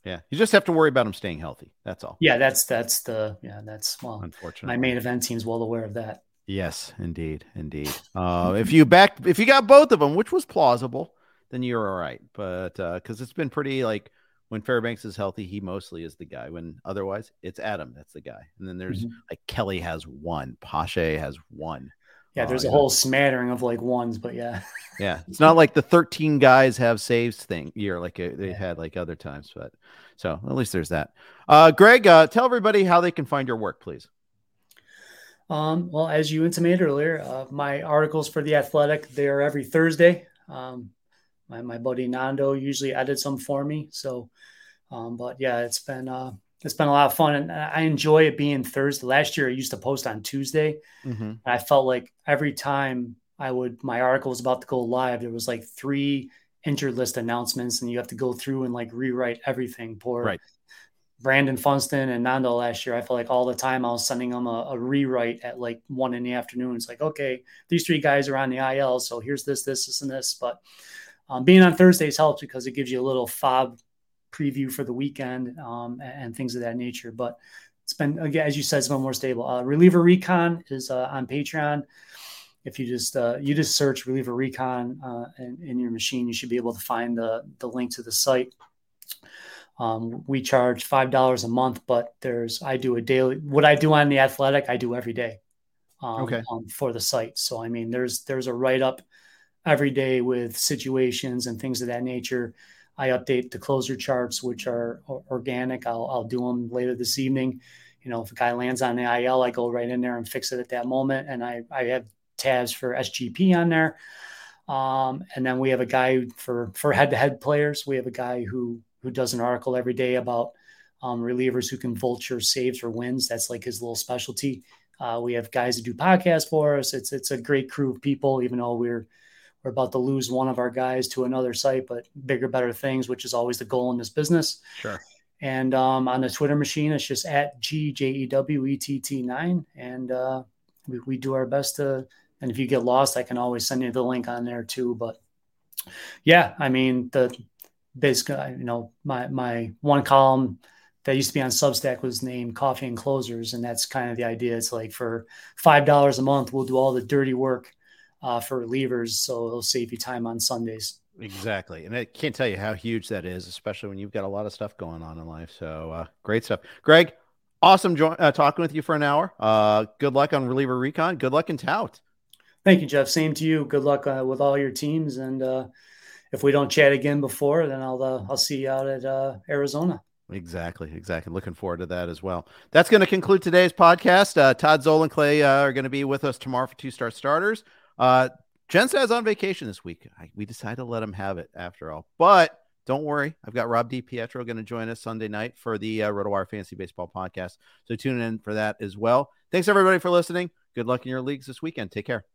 Yeah, you just have to worry about him staying healthy. That's all. Yeah, that's that's the yeah that's well, Unfortunately, my main event team's well aware of that. Yes, indeed, indeed. Uh, if you back, if you got both of them, which was plausible, then you're all right. But because it's been pretty like when Fairbanks is healthy, he mostly is the guy. When otherwise, it's Adam that's the guy. And then there's Mhm. like Kelly has one, Poche has one. Yeah, Uh, there's you a whole smattering of like ones, but yeah. Yeah, it's not like the 13 guys have saves thing year like uh, they had like other times. But so at least there's that. Uh, Greg, uh, tell everybody how they can find your work, please. Um, well, as you intimated earlier, uh, my articles for the Athletic they are every Thursday. Um, my my buddy Nando usually edits them for me. So, um, but yeah, it's been uh, it's been a lot of fun, and I enjoy it being Thursday. Last year, I used to post on Tuesday. Mm-hmm. And I felt like every time I would my article was about to go live, there was like three interlist announcements, and you have to go through and like rewrite everything. Poor Right. Brandon Funston and Nando last year. I felt like all the time I was sending them a, a rewrite at like one in the afternoon. It's like, okay, these three guys are on the IL, so here's this, this, this, and this. But um, being on Thursdays helps because it gives you a little FAAB preview for the weekend um, and, and things of that nature. But it's been again, as you said, it's been more stable. Uh, Reliever Recon is uh, on Patreon. If you just uh, you just search Reliever Recon uh, in, in your machine, you should be able to find the the link to the site. Um, we charge five dollars a month, but there's I do a daily. What I do on the Athletic, I do every day. Um, Okay. um, for the site, so I mean, there's there's a write up every day with situations and things of that nature. I update the closer charts, which are organic. I'll, I'll do them later this evening. you know, if a guy lands on the IL, I go right in there and fix it at that moment. And I, I have tabs for SGP on there. Um, and then we have a guy for for head to head players. We have a guy who who does an article every day about um, relievers who can vulture saves or wins. That's like his little specialty. Uh, we have guys that do podcasts for us. It's it's a great crew of people, even though we're we're about to lose one of our guys to another site, but bigger, better things, which is always the goal in this business. Sure. And um, on the Twitter machine, it's just at G J E W E T T nine, and uh, we, we do our best to. And if you get lost, I can always send you the link on there too. But yeah, I mean the basically, you know, my my one column that used to be on Substack was named Coffee and Closers, and that's kind of the idea. It's like for five dollars a month, we'll do all the dirty work uh, for relievers, so it'll save you time on Sundays. Exactly, and I can't tell you how huge that is, especially when you've got a lot of stuff going on in life. So uh, great stuff, Greg. Awesome join, uh, talking with you for an hour. Uh, good luck on reliever recon. Good luck in tout. Thank you, Jeff. Same to you. Good luck uh, with all your teams, and uh, if we don't chat again before, then I'll uh, I'll see you out at uh, Arizona. Exactly, exactly. Looking forward to that as well. That's going to conclude today's podcast. Uh, Todd Zola and Clay uh, are going to be with us tomorrow for two star starters. Uh, Jen says on vacation this week. I, we decided to let him have it after all, but don't worry. I've got Rob DiPietro going to join us Sunday night for the uh, RotoWire Fantasy Baseball podcast. So tune in for that as well. Thanks everybody for listening. Good luck in your leagues this weekend. Take care.